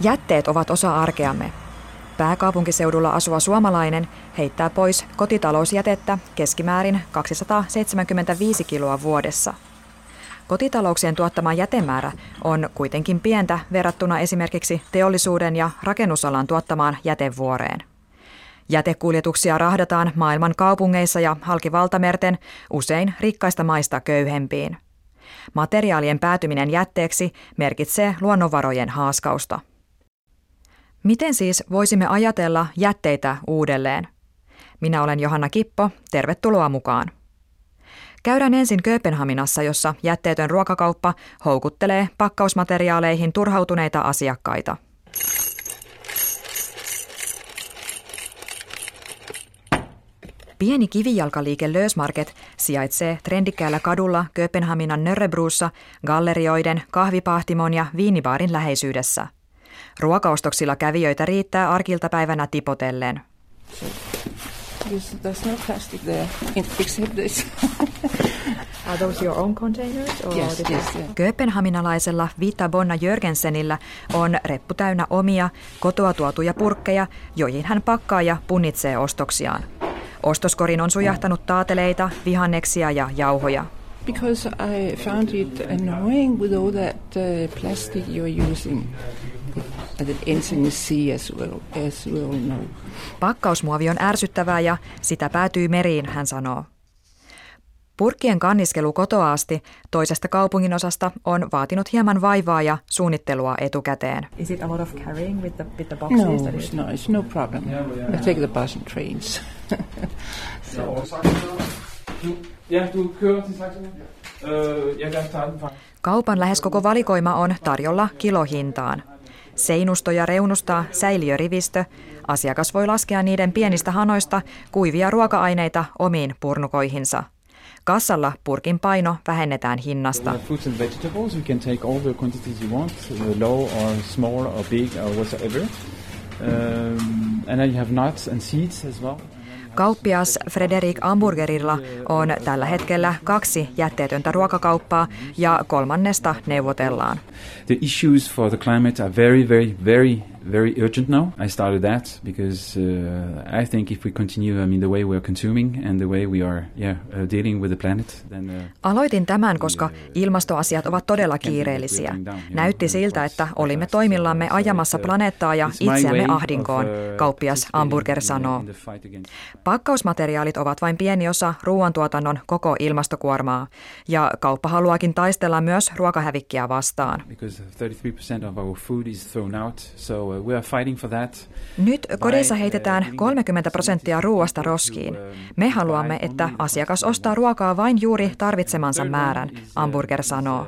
Jätteet ovat osa arkeamme. Pääkaupunkiseudulla asuva suomalainen heittää pois kotitalousjätettä keskimäärin 275 kiloa vuodessa. Kotitalouksien tuottama jätemäärä on kuitenkin pientä verrattuna esimerkiksi teollisuuden ja rakennusalan tuottamaan jätevuoreen. Jätekuljetuksia rahdataan maailman kaupungeissa ja halki valtamerten usein rikkaista maista köyhempiin. Materiaalien päätyminen jätteeksi merkitsee luonnonvarojen haaskausta. Miten siis voisimme ajatella jätteitä uudelleen? Minä olen Johanna Kippo, tervetuloa mukaan. Käydään ensin Kööpenhaminassa, jossa jätteetön ruokakauppa houkuttelee pakkausmateriaaleihin turhautuneita asiakkaita. Pieni kivijalkaliike Lösmarket sijaitsee trendikkäällä kadulla Kööpenhaminan Nörrebruussa gallerioiden, kahvipahtimon ja viinibaarin läheisyydessä – Ruokaostoksilla kävijöitä riittää arkiltapäivänä tipotellen. Yes, there's no plastic there, except this. Are those your own containers? Or yes, yes, yeah. Kööpenhaminalaisella Vita Bonna Jörgensenillä on reppu täynnä omia, kotoa tuotuja purkkeja, joihin hän pakkaa ja punnitsee ostoksiaan. Ostoskorin on sujahtanut taateleita, vihanneksia ja jauhoja. Because I found it annoying with all that uh, plastic you're using. Pakkausmuovi on ärsyttävää ja sitä päätyy meriin, hän sanoo. Purkkien kanniskelu kotoa asti toisesta kaupunginosasta on vaatinut hieman vaivaa ja suunnittelua etukäteen. Is it a lot of carrying with the, with the boxes? No, it's no, it's no problem. I take the bus and trains. Kaupan lähes koko valikoima on tarjolla kilohintaan. Seinusto ja reunusta säiliörivistö. Asiakas voi laskea niiden pienistä hanoista kuivia ruoka-aineita omiin purnukoihinsa. Kassalla purkin paino vähennetään hinnasta. Kauppias Frederik Hamburgerilla on tällä hetkellä kaksi jätteetöntä ruokakauppaa ja kolmannesta neuvotellaan. The issues for the climate are very, very, very very urgent now. I started that because uh, I think if we continue, I mean, the way we are consuming and the way we are, yeah, uh, dealing with the planet, then. Uh, Aloitin tämän, koska uh, ilmastoasiat ovat todella kiireellisiä. Näytti siltä, että olimme toimillamme ajamassa planeettaa ja itseämme ahdinkoon, kauppias Hamburger sanoo. Pakkausmateriaalit ovat vain pieni osa ruoantuotannon koko ilmastokuormaa, ja kauppa haluaakin taistella myös ruokahävikkiä vastaan. Because 33% of our food is thrown out, so Uh, we are fighting for that. Nyt kodeissa heitetään 30 prosenttia ruoasta roskiin. Me haluamme, että asiakas ostaa ruokaa vain juuri tarvitsemansa määrän, Hamburger sanoo.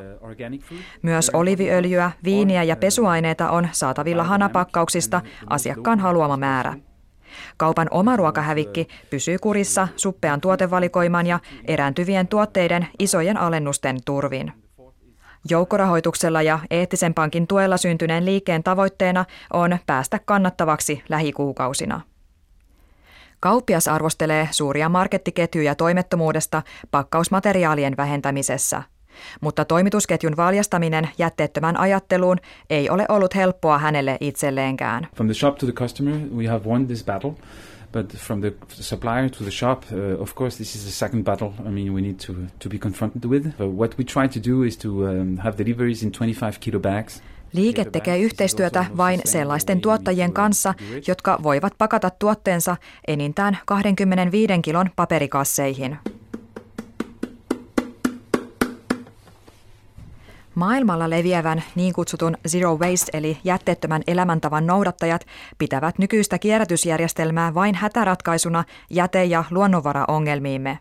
Myös oliviöljyä, viiniä ja pesuaineita on saatavilla hanapakkauksista asiakkaan haluama määrä. Kaupan oma ruokahävikki pysyy kurissa suppean tuotevalikoiman ja erääntyvien tuotteiden isojen alennusten turvin. Joukkorahoituksella ja eettisen pankin tuella syntyneen liikkeen tavoitteena on päästä kannattavaksi lähikuukausina. Kauppias arvostelee suuria markettiketjuja toimettomuudesta pakkausmateriaalien vähentämisessä. Mutta toimitusketjun valjastaminen jätteettömän ajatteluun ei ole ollut helppoa hänelle itselleenkään. From the shop to the customer, we have won this battle. But from the supplier to the shop, uh, of course, this is the second battle. I mean, we need to to be confronted with. But what we try to do is to um, have deliveries in 25 kilo bags. Liike tekee yhteistyötä vain sellaisten tuottajien kanssa, jotka voivat pakata tuotteensa enintään 25 kilon paperikasseihin. Maailmalla leviävän niin kutsutun zero waste eli jätteettömän elämäntavan noudattajat pitävät nykyistä kierrätysjärjestelmää vain hätäratkaisuna jäte- ja luonnonvaraongelmiimme.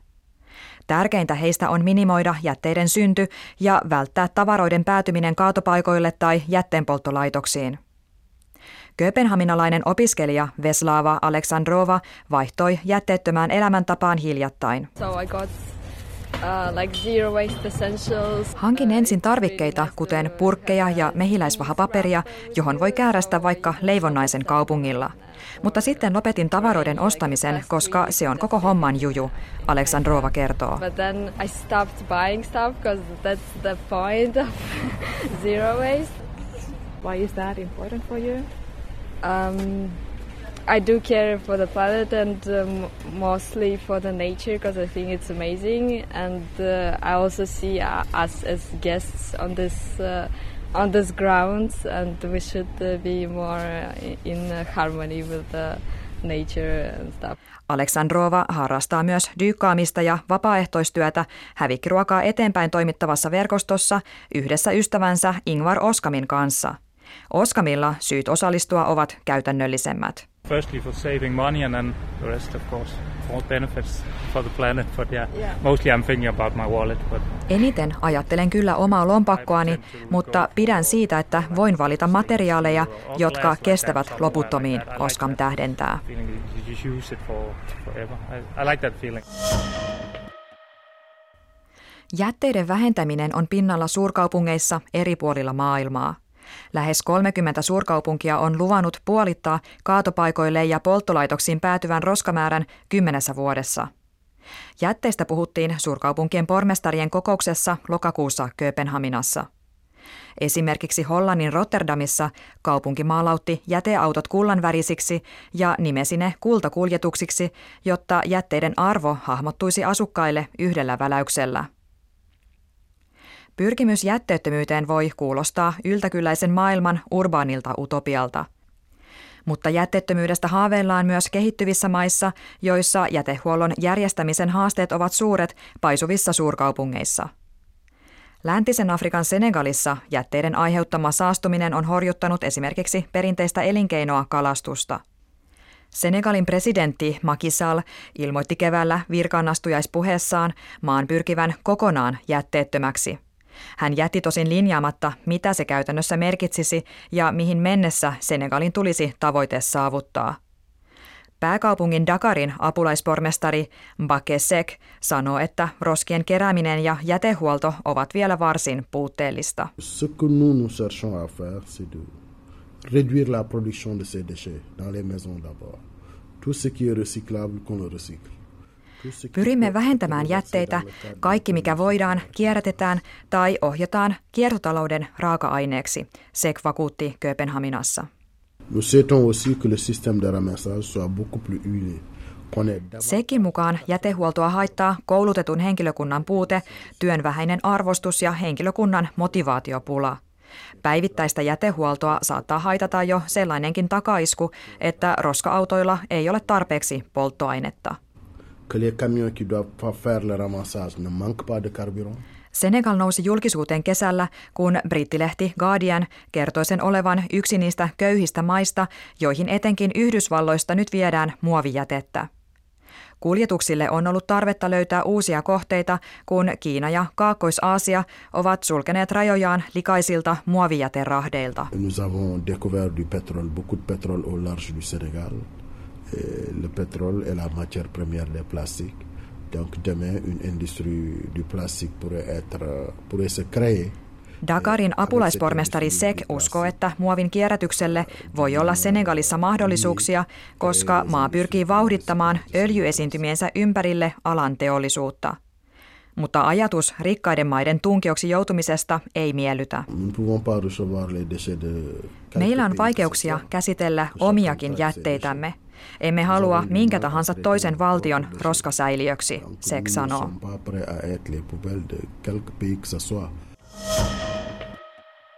Tärkeintä heistä on minimoida jätteiden synty ja välttää tavaroiden päätyminen kaatopaikoille tai jätteenpolttolaitoksiin. Kööpenhaminalainen opiskelija Veslava Aleksandrova vaihtoi jätteettömään elämäntapaan hiljattain. So I got Hankin ensin tarvikkeita, kuten purkkeja ja mehiläisvahapaperia, johon voi käärästä vaikka leivonnaisen kaupungilla. Mutta sitten lopetin tavaroiden ostamisen, koska se on koko homman juju, Aleksandrova kertoo. But then I stopped buying stuff because that's the point of zero waste. Why is that important for you? Um, I do care for the planet and um, mostly for the nature because I think it's amazing. And uh, I also see uh, us as guests on this uh, on this grounds, and we should uh, be more uh, in harmony with the nature and stuff. Aleksandrova harrastaa myös dyykkaamista ja vapaaehtoistyötä hävikkiruokaa eteenpäin toimittavassa verkostossa yhdessä ystävänsä Ingvar Oskamin kanssa. Oskamilla syyt osallistua ovat käytännöllisemmät. Firstly for saving money and then the rest of course for benefits for the planet. But yeah, yeah. mostly I'm thinking about my wallet. But... Eniten ajattelen kyllä omaa lompakkoani, mutta pidän siitä, että voin valita materiaaleja, jotka kestävät loputtomiin, Oskam tähdentää. Jätteiden vähentäminen on pinnalla suurkaupungeissa eri puolilla maailmaa. Lähes 30 suurkaupunkia on luvannut puolittaa kaatopaikoille ja polttolaitoksiin päätyvän roskamäärän kymmenessä vuodessa. Jätteistä puhuttiin suurkaupunkien pormestarien kokouksessa lokakuussa Kööpenhaminassa. Esimerkiksi Hollannin Rotterdamissa kaupunki maalautti jäteautot kullanvärisiksi ja nimesi ne kultakuljetuksiksi, jotta jätteiden arvo hahmottuisi asukkaille yhdellä väläyksellä. Pyrkimys jätteettömyyteen voi kuulostaa yltäkylläisen maailman urbaanilta utopialta. Mutta jätteettömyydestä haaveillaan myös kehittyvissä maissa, joissa jätehuollon järjestämisen haasteet ovat suuret paisuvissa suurkaupungeissa. Läntisen Afrikan Senegalissa jätteiden aiheuttama saastuminen on horjuttanut esimerkiksi perinteistä elinkeinoa kalastusta. Senegalin presidentti Macky Sall ilmoitti keväällä virkaanastujaispuheessaan maan pyrkivän kokonaan jätteettömäksi – hän jätti tosin linjaamatta, mitä se käytännössä merkitsisi ja mihin mennessä Senegalin tulisi tavoite saavuttaa. Pääkaupungin Dakarin apulaispormestari Bakesek sanoo, että roskien kerääminen ja jätehuolto ovat vielä varsin puutteellista. Ce la production de ces déchets dans les maisons d'abord. Tout ce qui est recyclable, qu'on le recycle. Pyrimme vähentämään jätteitä, kaikki mikä voidaan kierrätetään tai ohjataan kiertotalouden raaka-aineeksi, SEK vakuutti Kööpenhaminassa. Sekin mukaan jätehuoltoa haittaa koulutetun henkilökunnan puute, työn vähäinen arvostus ja henkilökunnan motivaatiopula. Päivittäistä jätehuoltoa saattaa haitata jo sellainenkin takaisku, että roska-autoilla ei ole tarpeeksi polttoainetta que les camions qui doivent faire le ramassage ne manquent pas de carburant. Senegal nousi julkisuuteen kesällä, kun brittilehti Guardian kertoi sen olevan yksi niistä köyhistä maista, joihin etenkin Yhdysvalloista nyt viedään muovijätettä. Kuljetuksille on ollut tarvetta löytää uusia kohteita, kun Kiina ja Kaakkois-Aasia ovat sulkeneet rajojaan likaisilta muovijäterahdeilta. Nous avons découvert du pétrole, beaucoup de pétrole au large du Sénégal le pétrole est la matière première des plastiques. Donc demain, une industrie du plastique pourrait, être, pourrait se créer. Dakarin apulaispormestari Sek uskoo, että muovin kierrätykselle voi olla Senegalissa mahdollisuuksia, koska maa pyrkii vauhdittamaan öljyesiintymiensä ympärille alan teollisuutta. Mutta ajatus rikkaiden maiden tunkioksi joutumisesta ei miellytä. Meillä on vaikeuksia käsitellä omiakin jätteitämme – emme halua minkä tahansa toisen valtion roskasäiliöksi, Sek sanoo.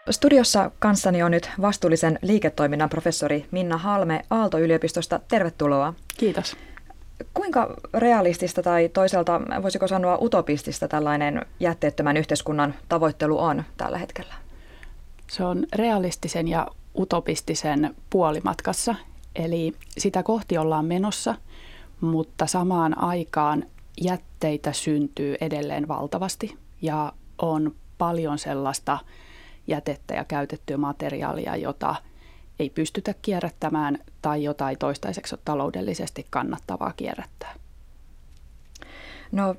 Studiossa kanssani on nyt vastuullisen liiketoiminnan professori Minna Halme Aalto-yliopistosta. Tervetuloa. Kiitos. Kuinka realistista tai toisaalta voisiko sanoa utopistista tällainen jätteettömän yhteiskunnan tavoittelu on tällä hetkellä? Se on realistisen ja utopistisen puolimatkassa Eli sitä kohti ollaan menossa, mutta samaan aikaan jätteitä syntyy edelleen valtavasti ja on paljon sellaista jätettä ja käytettyä materiaalia, jota ei pystytä kierrättämään tai jota ei toistaiseksi taloudellisesti kannattavaa kierrättää. No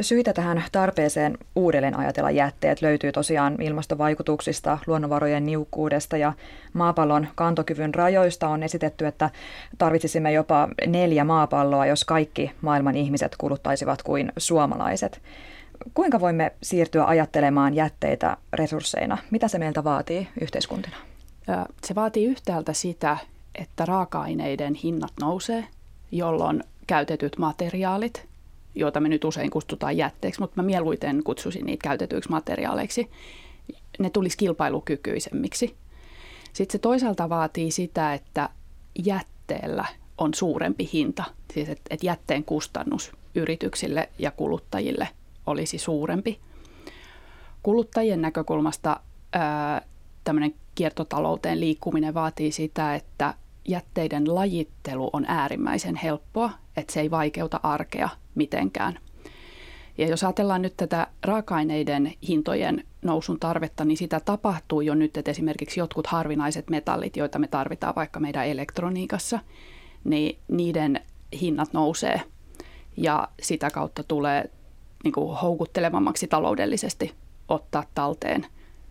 syitä tähän tarpeeseen uudelleen ajatella jätteet löytyy tosiaan ilmastovaikutuksista, luonnonvarojen niukkuudesta ja maapallon kantokyvyn rajoista on esitetty, että tarvitsisimme jopa neljä maapalloa, jos kaikki maailman ihmiset kuluttaisivat kuin suomalaiset. Kuinka voimme siirtyä ajattelemaan jätteitä resursseina? Mitä se meiltä vaatii yhteiskuntina? Se vaatii yhtäältä sitä, että raaka-aineiden hinnat nousee, jolloin käytetyt materiaalit, joita me nyt usein kutsutaan jätteeksi, mutta mä mieluiten kutsusin niitä käytetyiksi materiaaleiksi, ne tulisi kilpailukykyisemmiksi. Sitten se toisaalta vaatii sitä, että jätteellä on suurempi hinta, siis että et jätteen kustannus yrityksille ja kuluttajille olisi suurempi. Kuluttajien näkökulmasta tämmöinen kiertotalouteen liikkuminen vaatii sitä, että jätteiden lajittelu on äärimmäisen helppoa, että se ei vaikeuta arkea mitenkään. Ja jos ajatellaan nyt tätä raaka-aineiden hintojen nousun tarvetta, niin sitä tapahtuu jo nyt, että esimerkiksi jotkut harvinaiset metallit, joita me tarvitaan vaikka meidän elektroniikassa, niin niiden hinnat nousee ja sitä kautta tulee niin kuin houkuttelevammaksi taloudellisesti ottaa talteen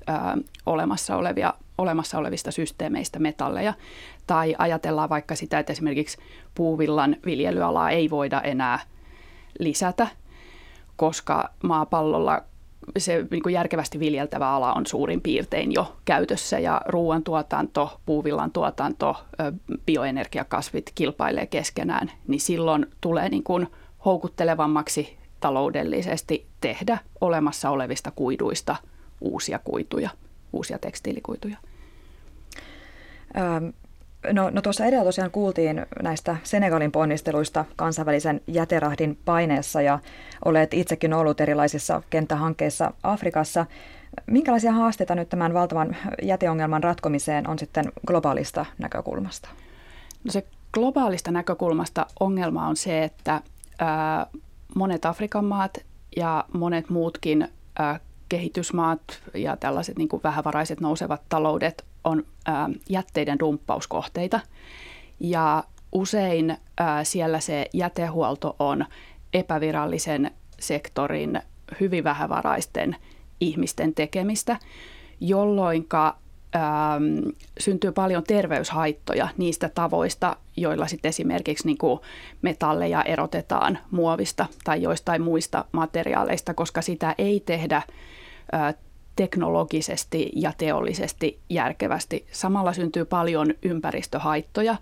ää, olemassa, olevia, olemassa olevista systeemeistä metalleja. Tai ajatellaan vaikka sitä, että esimerkiksi puuvillan viljelyalaa ei voida enää lisätä, koska maapallolla se niin kuin järkevästi viljeltävä ala on suurin piirtein jo käytössä ja ruoantuotanto, puuvillan tuotanto, bioenergiakasvit kilpailee keskenään, niin silloin tulee niin kuin houkuttelevammaksi taloudellisesti tehdä olemassa olevista kuiduista uusia kuituja, uusia tekstiilikuituja. No, no tuossa edellä tosiaan kuultiin näistä Senegalin ponnisteluista kansainvälisen jäterahdin paineessa ja olet itsekin ollut erilaisissa kenttähankkeissa Afrikassa. Minkälaisia haasteita nyt tämän valtavan jäteongelman ratkomiseen on sitten globaalista näkökulmasta? No se globaalista näkökulmasta ongelma on se, että ää, monet Afrikan maat ja monet muutkin ää, kehitysmaat ja tällaiset niin kuin vähävaraiset nousevat taloudet on ää, jätteiden dumppauskohteita. Ja usein ää, siellä se jätehuolto on epävirallisen sektorin hyvin vähävaraisten ihmisten tekemistä, jolloinka ähm, syntyy paljon terveyshaittoja niistä tavoista, joilla sitten esimerkiksi niin kuin metalleja erotetaan muovista tai joistain muista materiaaleista, koska sitä ei tehdä teknologisesti ja teollisesti järkevästi. Samalla syntyy paljon ympäristöhaittoja,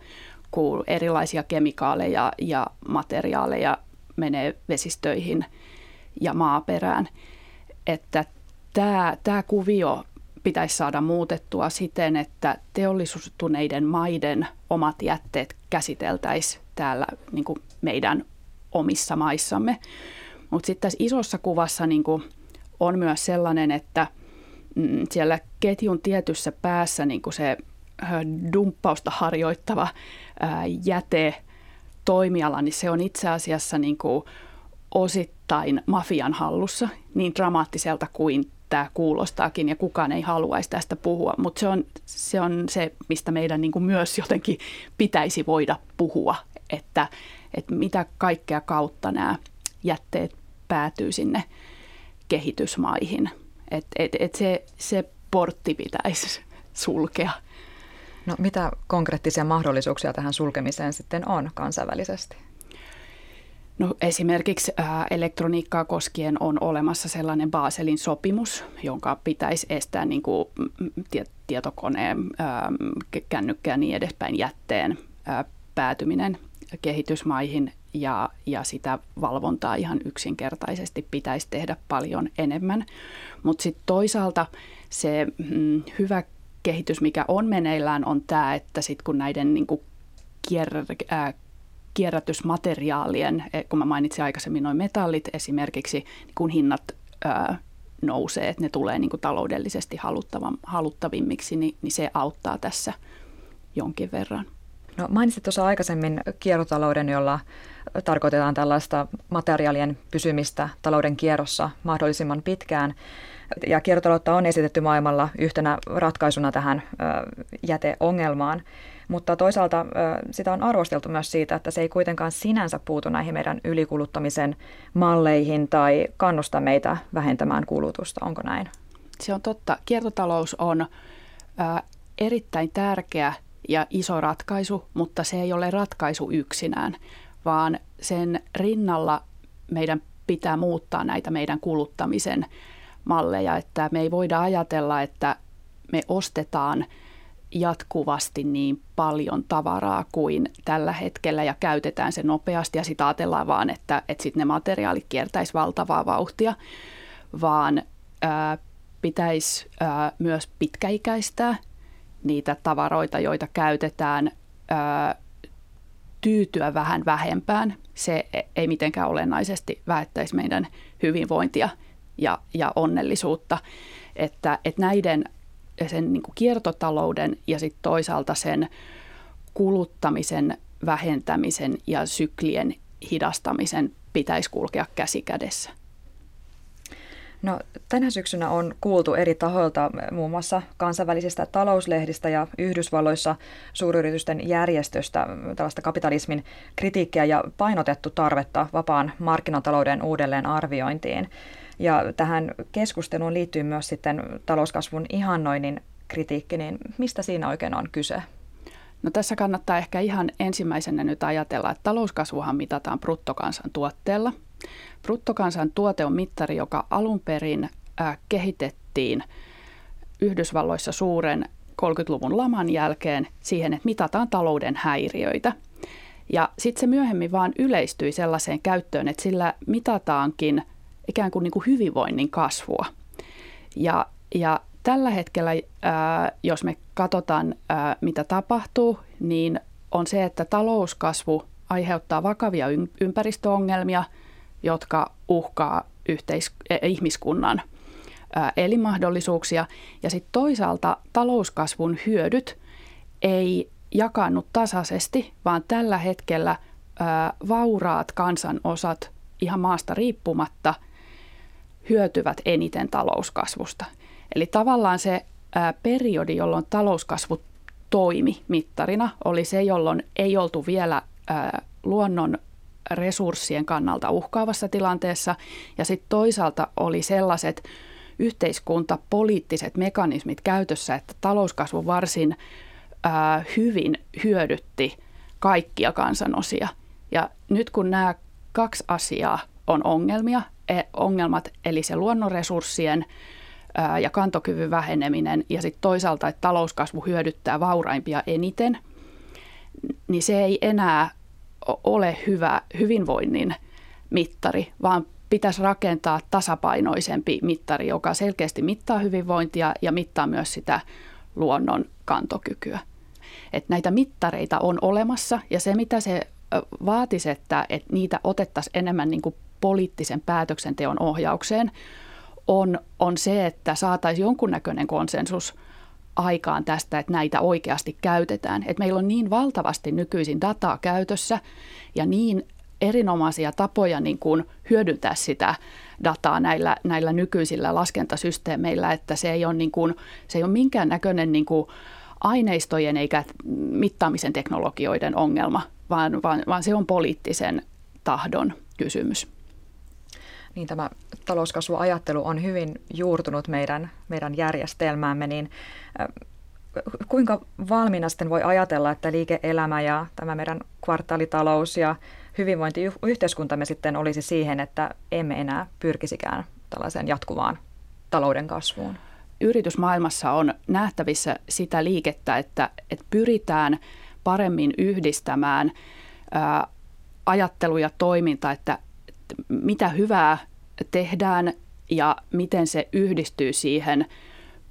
kun erilaisia kemikaaleja ja materiaaleja menee vesistöihin ja maaperään. Että tämä, tämä kuvio pitäisi saada muutettua siten, että teollisuustuneiden maiden omat jätteet käsiteltäisiin täällä niin kuin meidän omissa maissamme. Mutta sitten tässä isossa kuvassa niin kuin on myös sellainen, että siellä ketjun tietyssä päässä niin kuin se dumppausta harjoittava jäte toimiala, niin se on itse asiassa niin kuin osittain mafian hallussa niin dramaattiselta kuin tämä kuulostaakin ja kukaan ei haluaisi tästä puhua, mutta se on, se on se, mistä meidän niin kuin myös jotenkin pitäisi voida puhua, että, että mitä kaikkea kautta nämä jätteet päätyy sinne kehitysmaihin. Et, et, et se, se portti pitäisi sulkea. No mitä konkreettisia mahdollisuuksia tähän sulkemiseen sitten on kansainvälisesti? No esimerkiksi ää, elektroniikkaa koskien on olemassa sellainen Baselin sopimus, jonka pitäisi estää niin kuin, tietokoneen, ää, kännykkä ja niin edespäin jätteen ää, päätyminen kehitysmaihin ja, ja sitä valvontaa ihan yksinkertaisesti pitäisi tehdä paljon enemmän. Mutta sitten toisaalta se mm, hyvä kehitys, mikä on meneillään, on tämä, että sitten kun näiden niin kuin kier- ää, kierrätysmateriaalien, eh, kun mä mainitsin aikaisemmin noin metallit esimerkiksi, niin kun hinnat ää, nousee, että ne tulee niin kuin taloudellisesti haluttavimmiksi, niin, niin se auttaa tässä jonkin verran. No, mainitsit tuossa aikaisemmin kiertotalouden, jolla tarkoitetaan tällaista materiaalien pysymistä talouden kierrossa mahdollisimman pitkään. Ja kiertotaloutta on esitetty maailmalla yhtenä ratkaisuna tähän jäteongelmaan. Mutta toisaalta sitä on arvosteltu myös siitä, että se ei kuitenkaan sinänsä puutu näihin meidän ylikuluttamisen malleihin tai kannusta meitä vähentämään kulutusta. Onko näin? Se on totta. Kiertotalous on erittäin tärkeä ja iso ratkaisu, mutta se ei ole ratkaisu yksinään, vaan sen rinnalla meidän pitää muuttaa näitä meidän kuluttamisen malleja, että me ei voida ajatella, että me ostetaan jatkuvasti niin paljon tavaraa kuin tällä hetkellä ja käytetään se nopeasti ja sitten ajatellaan vaan, että, että sitten ne materiaalit kiertäisi valtavaa vauhtia, vaan ää, pitäisi ää, myös pitkäikäistää niitä tavaroita, joita käytetään, ää, tyytyä vähän vähempään. Se ei mitenkään olennaisesti vähettäisi meidän hyvinvointia ja, ja onnellisuutta. Että, että näiden sen niin kuin kiertotalouden ja sitten toisaalta sen kuluttamisen vähentämisen ja syklien hidastamisen pitäisi kulkea käsi kädessä. No, tänä syksynä on kuultu eri tahoilta, muun muassa kansainvälisistä talouslehdistä ja Yhdysvalloissa suuryritysten järjestöstä tällaista kapitalismin kritiikkiä ja painotettu tarvetta vapaan markkinatalouden uudelleen arviointiin. Ja tähän keskusteluun liittyy myös sitten talouskasvun ihannoinnin kritiikki, niin mistä siinä oikein on kyse? No tässä kannattaa ehkä ihan ensimmäisenä nyt ajatella, että talouskasvuhan mitataan bruttokansantuotteella. Bruttokansantuote on mittari, joka alun perin kehitettiin Yhdysvalloissa suuren 30-luvun laman jälkeen siihen, että mitataan talouden häiriöitä. Ja sitten se myöhemmin vaan yleistyi sellaiseen käyttöön, että sillä mitataankin – ikään kuin, niin kuin hyvinvoinnin kasvua. Ja, ja tällä hetkellä, ää, jos me katsotaan, ää, mitä tapahtuu, niin on se, että talouskasvu aiheuttaa vakavia ympäristöongelmia, jotka uhkaa yhteis- e, ihmiskunnan ää, elinmahdollisuuksia. Ja sitten toisaalta talouskasvun hyödyt ei jakannu tasaisesti, vaan tällä hetkellä vauraat kansanosat ihan maasta riippumatta – hyötyvät eniten talouskasvusta. Eli tavallaan se periodi, jolloin talouskasvu toimi mittarina, oli se, jolloin ei oltu vielä luonnon resurssien kannalta uhkaavassa tilanteessa. Ja sitten toisaalta oli sellaiset yhteiskuntapoliittiset mekanismit käytössä, että talouskasvu varsin ää, hyvin hyödytti kaikkia kansanosia. Ja nyt kun nämä kaksi asiaa on ongelmia, E, ongelmat, eli se luonnonresurssien ja kantokyvyn väheneminen ja sitten toisaalta, että talouskasvu hyödyttää vauraimpia eniten, niin se ei enää ole hyvä hyvinvoinnin mittari, vaan pitäisi rakentaa tasapainoisempi mittari, joka selkeästi mittaa hyvinvointia ja mittaa myös sitä luonnon kantokykyä. Et näitä mittareita on olemassa ja se, mitä se vaatisi, että, että niitä otettaisiin enemmän niin kuin poliittisen päätöksenteon ohjaukseen, on, on se, että saataisiin jonkunnäköinen konsensus aikaan tästä, että näitä oikeasti käytetään. Et meillä on niin valtavasti nykyisin dataa käytössä ja niin erinomaisia tapoja niin kuin hyödyntää sitä dataa näillä, näillä nykyisillä laskentasysteemeillä, että se ei ole, niin kuin, se ei ole minkäännäköinen niin kuin aineistojen eikä mittaamisen teknologioiden ongelma, vaan, vaan, vaan se on poliittisen tahdon kysymys niin tämä talouskasvuajattelu on hyvin juurtunut meidän, meidän järjestelmäämme, niin kuinka valmiina sitten voi ajatella, että liike-elämä ja tämä meidän kvartaalitalous ja hyvinvointiyhteiskuntamme sitten olisi siihen, että emme enää pyrkisikään tällaiseen jatkuvaan talouden kasvuun? Yritysmaailmassa on nähtävissä sitä liikettä, että, että pyritään paremmin yhdistämään ää, ajattelu ja toiminta, että mitä hyvää tehdään ja miten se yhdistyy siihen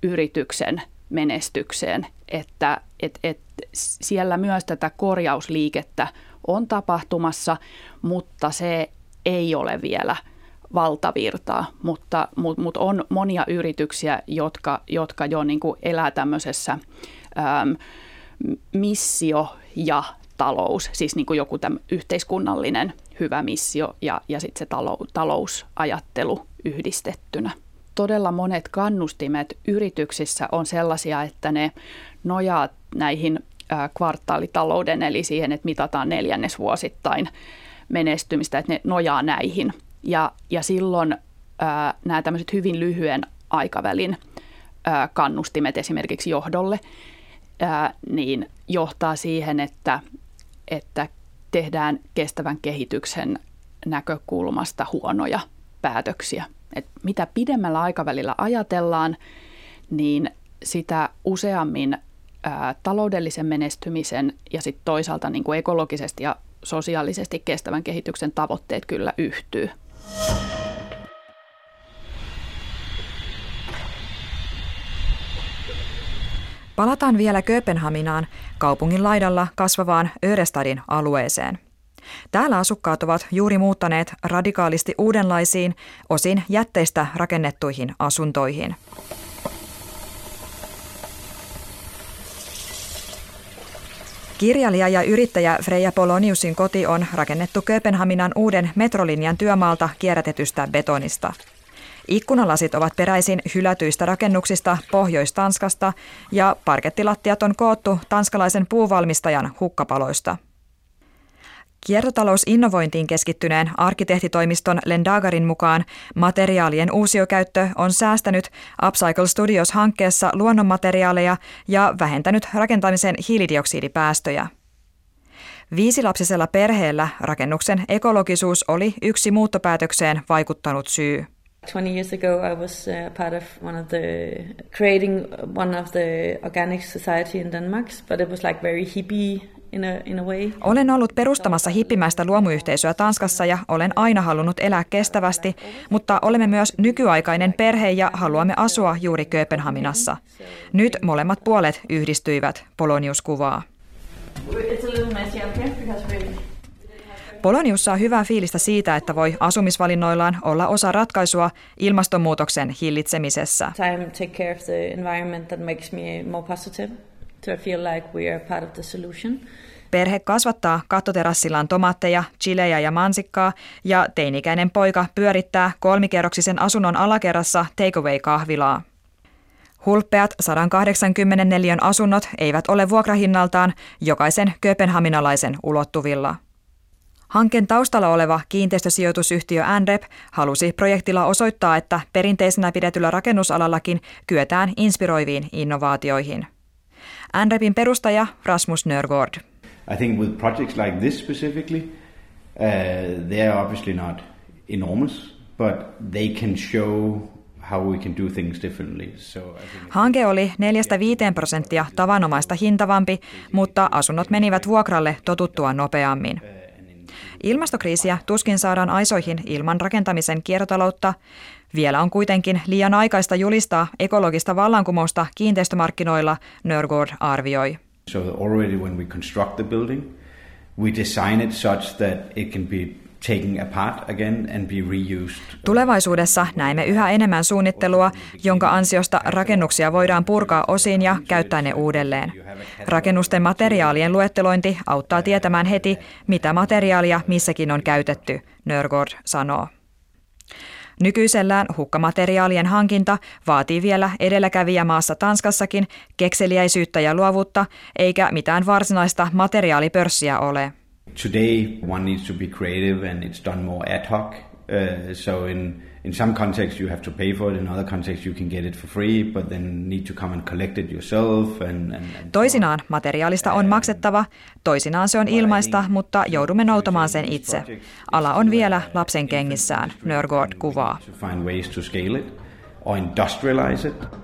yrityksen menestykseen, että et, et siellä myös tätä korjausliikettä on tapahtumassa, mutta se ei ole vielä valtavirtaa, mutta, mutta, mutta on monia yrityksiä, jotka, jotka jo niin kuin elää tämmöisessä äm, missio- ja talous, siis niin kuin joku yhteiskunnallinen hyvä missio ja, ja sitten se talou, talousajattelu yhdistettynä. Todella monet kannustimet yrityksissä on sellaisia, että ne nojaa näihin kvartaalitalouden, eli siihen, että mitataan neljännesvuosittain menestymistä, että ne nojaa näihin. Ja, ja silloin ää, nämä tämmöiset hyvin lyhyen aikavälin ää, kannustimet esimerkiksi johdolle, ää, niin johtaa siihen, että, että tehdään kestävän kehityksen näkökulmasta huonoja päätöksiä. Et mitä pidemmällä aikavälillä ajatellaan, niin sitä useammin ää, taloudellisen menestymisen ja sitten toisaalta niin kuin ekologisesti ja sosiaalisesti kestävän kehityksen tavoitteet kyllä yhtyy. Palataan vielä Kööpenhaminaan, kaupungin laidalla kasvavaan Örestadin alueeseen. Täällä asukkaat ovat juuri muuttaneet radikaalisti uudenlaisiin, osin jätteistä rakennettuihin asuntoihin. Kirjailija ja yrittäjä Freja Poloniusin koti on rakennettu Kööpenhaminan uuden metrolinjan työmaalta kierrätetystä betonista. Ikkunalasit ovat peräisin hylätyistä rakennuksista Pohjois-Tanskasta ja parkettilattiat on koottu tanskalaisen puuvalmistajan hukkapaloista. Kiertotalousinnovointiin keskittyneen arkkitehtitoimiston Lendagarin mukaan materiaalien uusiokäyttö on säästänyt Upcycle Studios-hankkeessa luonnonmateriaaleja ja vähentänyt rakentamisen hiilidioksidipäästöjä. Viisilapsisella perheellä rakennuksen ekologisuus oli yksi muuttopäätökseen vaikuttanut syy. 20 years ago, I was uh, part of one of the creating one of the organic society in Denmark, but it was like very hippie in a, in a way. Olen ollut perustamassa hippimäistä luomuyhteisöä Tanskassa ja olen aina halunnut elää kestävästi, mutta olemme myös nykyaikainen perhe ja haluamme asua juuri Kööpenhaminassa. Nyt molemmat puolet yhdistyivät, Polonius kuvaa. It's a little messy up here because we Polonius saa hyvää fiilistä siitä, että voi asumisvalinnoillaan olla osa ratkaisua ilmastonmuutoksen hillitsemisessä. Perhe kasvattaa kattoterassillaan tomaatteja, chilejä ja mansikkaa ja teinikäinen poika pyörittää kolmikerroksisen asunnon alakerrassa takeaway-kahvilaa. Hulppeat 184 asunnot eivät ole vuokrahinnaltaan jokaisen kööpenhaminalaisen ulottuvilla. Hankkeen taustalla oleva kiinteistösijoitusyhtiö Andrep halusi projektilla osoittaa, että perinteisenä pidetyllä rakennusalallakin kyetään inspiroiviin innovaatioihin. Andrepin perustaja Rasmus Nörgård. I think with projects like this specifically, uh, they are obviously not enormous, but they can show how we can do things differently. So Hanke oli 4-5 prosenttia tavanomaista hintavampi, mutta asunnot menivät vuokralle totuttua nopeammin. Ilmastokriisiä tuskin saadaan aisoihin ilman rakentamisen kiertotaloutta. Vielä on kuitenkin liian aikaista julistaa ekologista vallankumousta kiinteistömarkkinoilla, Nörgård arvioi. So already when we construct the building, we design it such that it can be Tulevaisuudessa näemme yhä enemmän suunnittelua, jonka ansiosta rakennuksia voidaan purkaa osiin ja käyttää ne uudelleen. Rakennusten materiaalien luettelointi auttaa tietämään heti, mitä materiaalia missäkin on käytetty, Nörgård sanoo. Nykyisellään hukkamateriaalien hankinta vaatii vielä edelläkävijämaassa Tanskassakin kekseliäisyyttä ja luovuutta, eikä mitään varsinaista materiaalipörssiä ole. Today one needs to be creative and it's done more ad hoc. Uh, so in in some contexts you have to pay for it, in other contexts you can get it for free, but then need to come and collect it yourself. And, and, and toisinaan materiaalista on maksettava, toisinaan se on ilmaista, mutta joudumme noutamaan sen itse. Ala on vielä lapsen kengissään, Nörgård kuvaa. To find ways to scale it or industrialize it